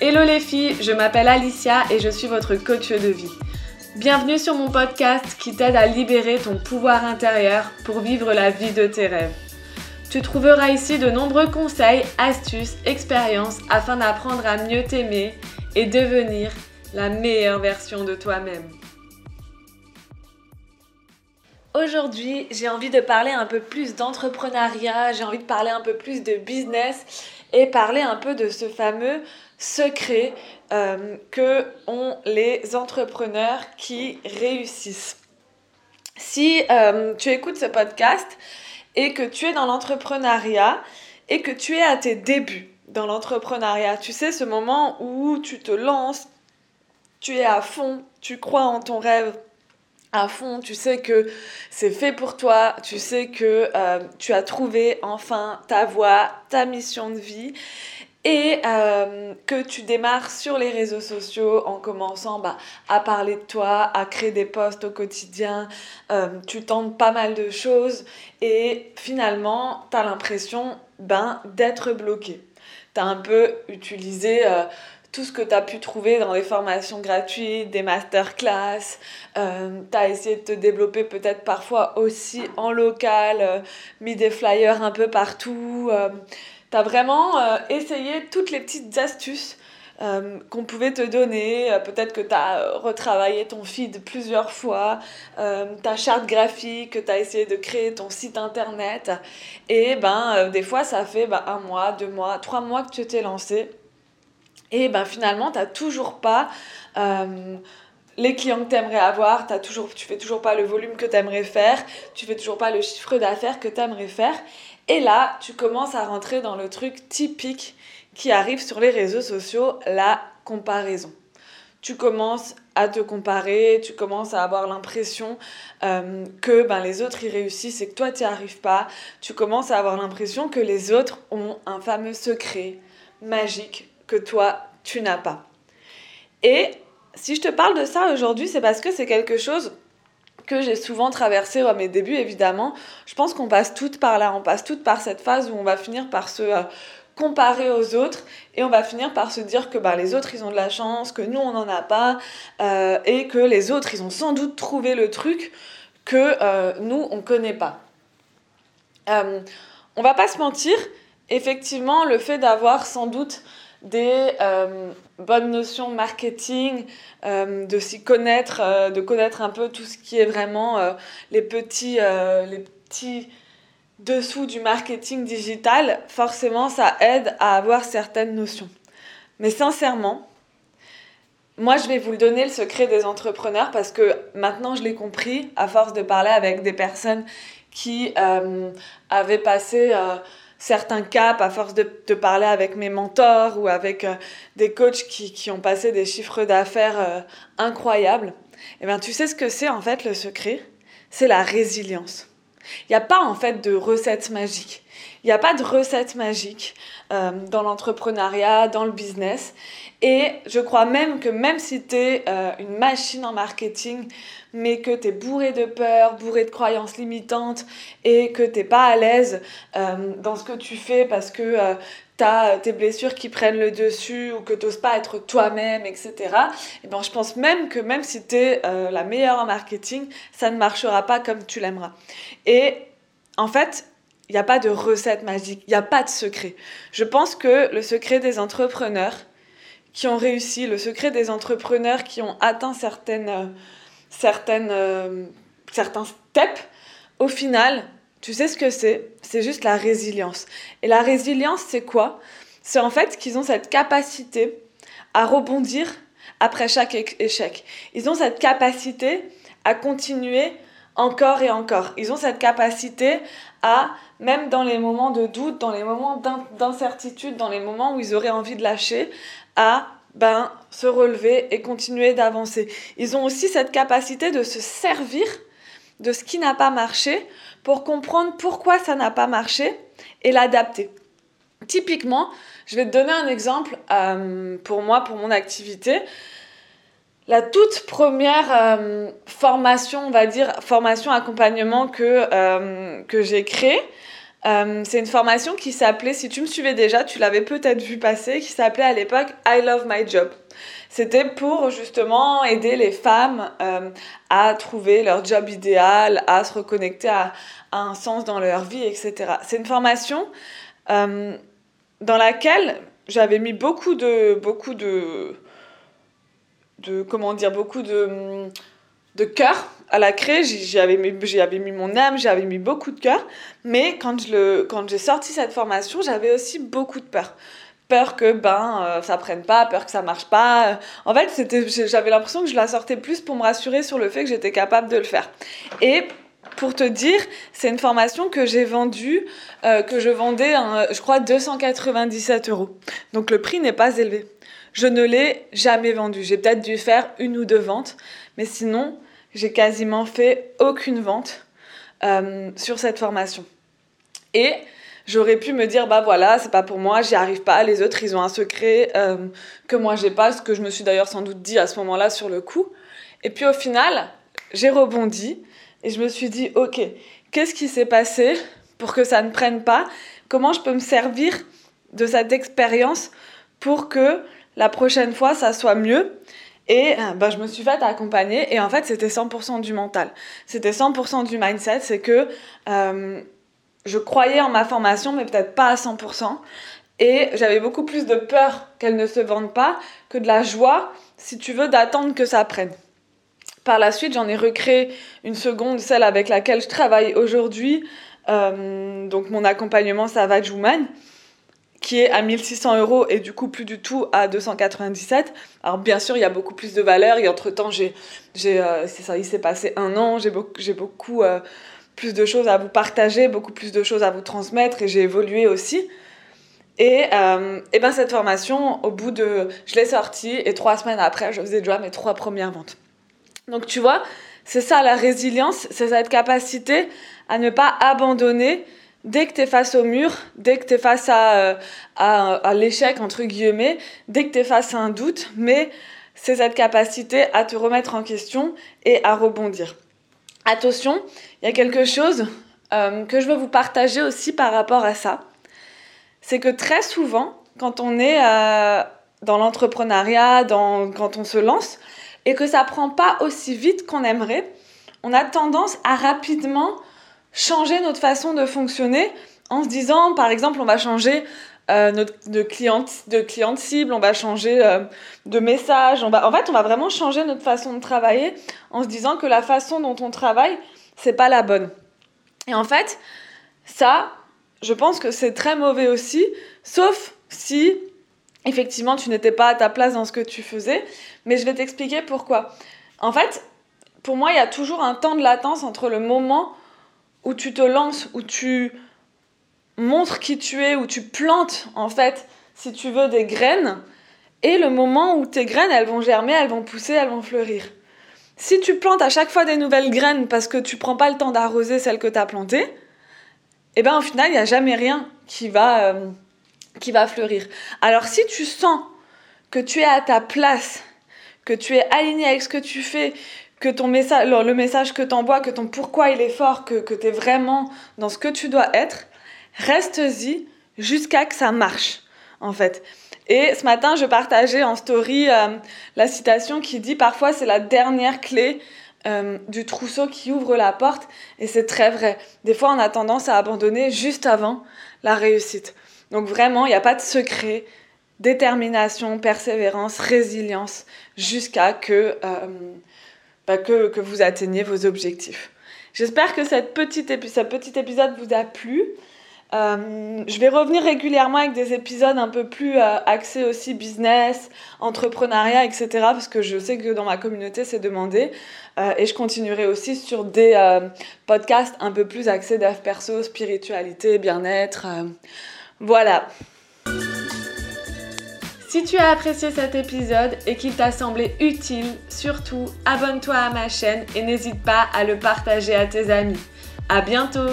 Hello les filles, je m'appelle Alicia et je suis votre coach de vie. Bienvenue sur mon podcast qui t'aide à libérer ton pouvoir intérieur pour vivre la vie de tes rêves. Tu trouveras ici de nombreux conseils, astuces, expériences afin d'apprendre à mieux t'aimer et devenir la meilleure version de toi-même. Aujourd'hui, j'ai envie de parler un peu plus d'entrepreneuriat, j'ai envie de parler un peu plus de business et parler un peu de ce fameux secret euh, que ont les entrepreneurs qui réussissent. Si euh, tu écoutes ce podcast et que tu es dans l'entrepreneuriat et que tu es à tes débuts dans l'entrepreneuriat, tu sais ce moment où tu te lances, tu es à fond, tu crois en ton rêve, à fond, tu sais que c'est fait pour toi, tu sais que euh, tu as trouvé enfin ta voie, ta mission de vie. Et euh, que tu démarres sur les réseaux sociaux en commençant bah, à parler de toi, à créer des posts au quotidien, euh, tu tentes pas mal de choses. Et finalement tu as l'impression ben, d'être bloqué. Tu as un peu utilisé tout ce que tu as pu trouver dans les formations gratuites, des masterclass. Euh, tu as essayé de te développer peut-être parfois aussi en local, euh, mis des flyers un peu partout. Euh, tu as vraiment euh, essayé toutes les petites astuces qu'on pouvait te donner. Peut-être que tu as retravaillé ton feed plusieurs fois, ta charte graphique, tu as essayé de créer ton site internet. Et ben, des fois, ça fait ben, un mois, deux mois, trois mois que tu t'es lancé et ben finalement, tu n'as toujours pas euh, les clients que tu aimerais avoir, as toujours, tu fais toujours pas le volume que tu aimerais faire, tu fais toujours pas le chiffre d'affaires que tu aimerais faire. Et là, tu commences à rentrer dans le truc typique qui arrive sur les réseaux sociaux, la comparaison. Tu commences à te comparer, tu commences à avoir l'impression euh, que ben, les autres y réussissent et que toi tu n'y arrives pas. Tu commences à avoir l'impression que les autres ont un fameux secret magique que toi, tu n'as pas. Et si je te parle de ça aujourd'hui, c'est parce que c'est quelque chose que j'ai souvent traversé à mes débuts, évidemment. Je pense qu'on passe toutes par là, on passe toutes par cette phase où on va finir par se euh, comparer aux autres et on va finir par se dire que bah, les autres, ils ont de la chance, que nous, on n'en a pas, euh, et que les autres, ils ont sans doute trouvé le truc que euh, nous, on ne connaît pas. on va pas se mentir, effectivement, le fait d'avoir sans doute des euh, bonnes notions marketing, euh, de s'y connaître, euh, de connaître un peu tout ce qui est vraiment les, petits, les petits dessous du marketing digital, forcément ça aide à avoir certaines notions. Mais sincèrement, moi je vais vous le donner le secret des entrepreneurs parce que maintenant je l'ai compris à force de parler avec des personnes qui avaient passé certains caps à force de, parler avec mes mentors ou avec euh, des coachs qui, qui, ont passé des chiffres d'affaires euh, incroyables, eh bien, tu sais ce que c'est en fait le secret? C'est la résilience. Il n'y a pas en fait de recette magique. Il n'y a pas de recette magique euh, dans l'entrepreneuriat, dans le business. Et je crois même que même si tu es une machine en marketing, mais que tu es bourré de peur, bourré de croyances limitantes et que tu n'es pas à l'aise euh, dans ce que tu fais parce que euh, tu as tes blessures qui prennent le dessus ou que tu n'oses pas être toi-même, etc. Et eh ben, je pense même que même si tu es euh, la meilleure en marketing, ça ne marchera pas comme tu l'aimeras. Et en fait, il n'y a pas de recette magique, il n'y a pas de secret. Je pense que le secret des entrepreneurs qui ont réussi, le secret des entrepreneurs qui ont atteint certaines certaines, euh, certains steps, au final, tu sais ce que c'est? C'est juste la résilience. Et la résilience, c'est quoi? C'est en fait qu'ils ont cette capacité à rebondir après chaque échec. Ils ont cette capacité à continuer encore et encore. Ils ont cette capacité à, même dans les moments de doute, dans les moments d'incertitude, dans les moments où ils auraient envie de lâcher, à ben, se relever et continuer d'avancer. Ils ont aussi cette capacité de se servir de ce qui n'a pas marché pour comprendre pourquoi ça n'a pas marché et l'adapter. Typiquement, je vais te donner un exemple euh, pour moi, pour mon activité. La toute première euh, formation, on va dire, formation accompagnement que, euh, que j'ai créée, Euh, c'est une formation qui s'appelait, si tu me suivais déjà, tu l'avais peut-être vu passer, qui s'appelait à l'époque I Love My Job. C'était pour justement aider les femmes euh, à trouver leur job idéal, à se reconnecter à, un sens dans leur vie, etc. C'est une formation dans laquelle j'avais mis beaucoup de, beaucoup de, de, comment dire, beaucoup de, de cœur à la créer. J'y avais, mis, avais mon âme, j'avais mis beaucoup de cœur. Mais quand, j'ai sorti cette formation, j'avais aussi beaucoup de peur peur que ben euh, ça prenne pas, peur que ça marche pas. En fait, j'avais l'impression que je la sortais plus pour me rassurer sur le fait que j'étais capable de le faire. Et pour te dire, c'est une formation que j'ai vendue, euh, que je vendais, je crois, 297 euros. Donc le prix n'est pas élevé. Je ne l'ai jamais vendu. J'ai peut-être dû faire une ou deux ventes, mais sinon, j'ai quasiment fait aucune vente euh, sur cette formation. Et j'aurais pu me dire bah voilà c'est pas pour moi j'y arrive pas. Les autres ils ont un secret euh, que moi j'ai pas ce que je me suis d'ailleurs sans doute dit à ce moment-là sur le coup. Et puis au final j'ai rebondi et je me suis dit ok qu'est-ce qui s'est passé pour que ça ne prenne pas? Comment je peux me servir de cette expérience pour que la prochaine fois ça soit mieux? Et bah, je me suis fait accompagner et en fait c'était 100% du mental. C'était 100% du mindset, c'est que euh, je croyais en ma formation, mais peut-être pas à 100%. Et j'avais beaucoup plus de peur qu'elle ne se vende pas que de la joie, si tu veux, d'attendre que ça prenne. Par la suite, j'en ai recréé une seconde, celle avec laquelle je travaille aujourd'hui. Euh, donc mon accompagnement Savage Woman, qui est à 1600 euros et du coup plus du tout à 297. Alors bien sûr, il y a beaucoup plus de valeur et entre-temps, j'ai, j'ai, euh, c'est ça, il s'est passé un an, j'ai beaucoup, j'ai beaucoup euh, plus de choses à vous partager, beaucoup plus de choses à vous transmettre et j'ai évolué aussi. Et, euh, et ben cette formation, au bout de... Je l'ai sortie et trois semaines après, je faisais déjà mes trois premières ventes. Donc tu vois, c'est ça la résilience, c'est cette capacité à ne pas abandonner dès que tu es face au mur, dès que tu es face à, euh, à, à l'échec, entre guillemets, dès que tu es face à un doute, mais c'est cette capacité à te remettre en question et à rebondir. Attention, il y a quelque chose euh, que je veux vous partager aussi par rapport à ça. C'est que très souvent, quand on est euh, dans l'entrepreneuriat, quand on se lance, et que ça prend pas aussi vite qu'on aimerait, on a tendance à rapidement changer notre façon de fonctionner en se disant, par exemple, on va changer euh, notre, de, cliente, de cliente cible, on va changer euh, de message. On va, en fait, on va vraiment changer notre façon de travailler en se disant que la façon dont on travaille, c'est pas la bonne. Et en fait, ça, je pense que c'est très mauvais aussi, sauf si effectivement tu n'étais pas à ta place dans ce que tu faisais. Mais je vais t'expliquer pourquoi. En fait, pour moi, il y a toujours un temps de latence entre le moment où tu te lances, où tu montre qui tu es, où tu plantes, en fait, si tu veux, des graines, et le moment où tes graines, elles vont germer, elles vont pousser, elles vont fleurir. Si tu plantes à chaque fois des nouvelles graines parce que tu prends pas le temps d'arroser celles que tu as plantées, eh ben au final, il n'y a jamais rien qui va, euh, qui va fleurir. Alors si tu sens que tu es à ta place, que tu es aligné avec ce que tu fais, que ton message, le message que tu envoies, que ton pourquoi il est fort, que, que tu es vraiment dans ce que tu dois être, reste-y jusqu'à que ça marche, en fait. Et ce matin, je partageais en story euh, la citation qui dit parfois c'est la dernière clé euh, du trousseau qui ouvre la porte. Et c'est très vrai. Des fois, on a tendance à abandonner juste avant la réussite. Donc vraiment, il n'y a pas de secret. Détermination, persévérance, résilience, jusqu'à que, euh, que, vous atteigniez vos objectifs. J'espère que cette petite ce petit épisode vous a plu. Euh, je vais revenir régulièrement avec des épisodes un peu plus euh, axés aussi business, entrepreneuriat, etc. Parce que je sais que dans ma communauté, c'est demandé. Euh, et je continuerai aussi sur des podcasts un peu plus axés dev perso, spiritualité, bien-être. voilà. Si tu as apprécié cet épisode et qu'il t'a semblé utile, surtout abonne-toi à ma chaîne et n'hésite pas à le partager à tes amis. À bientôt!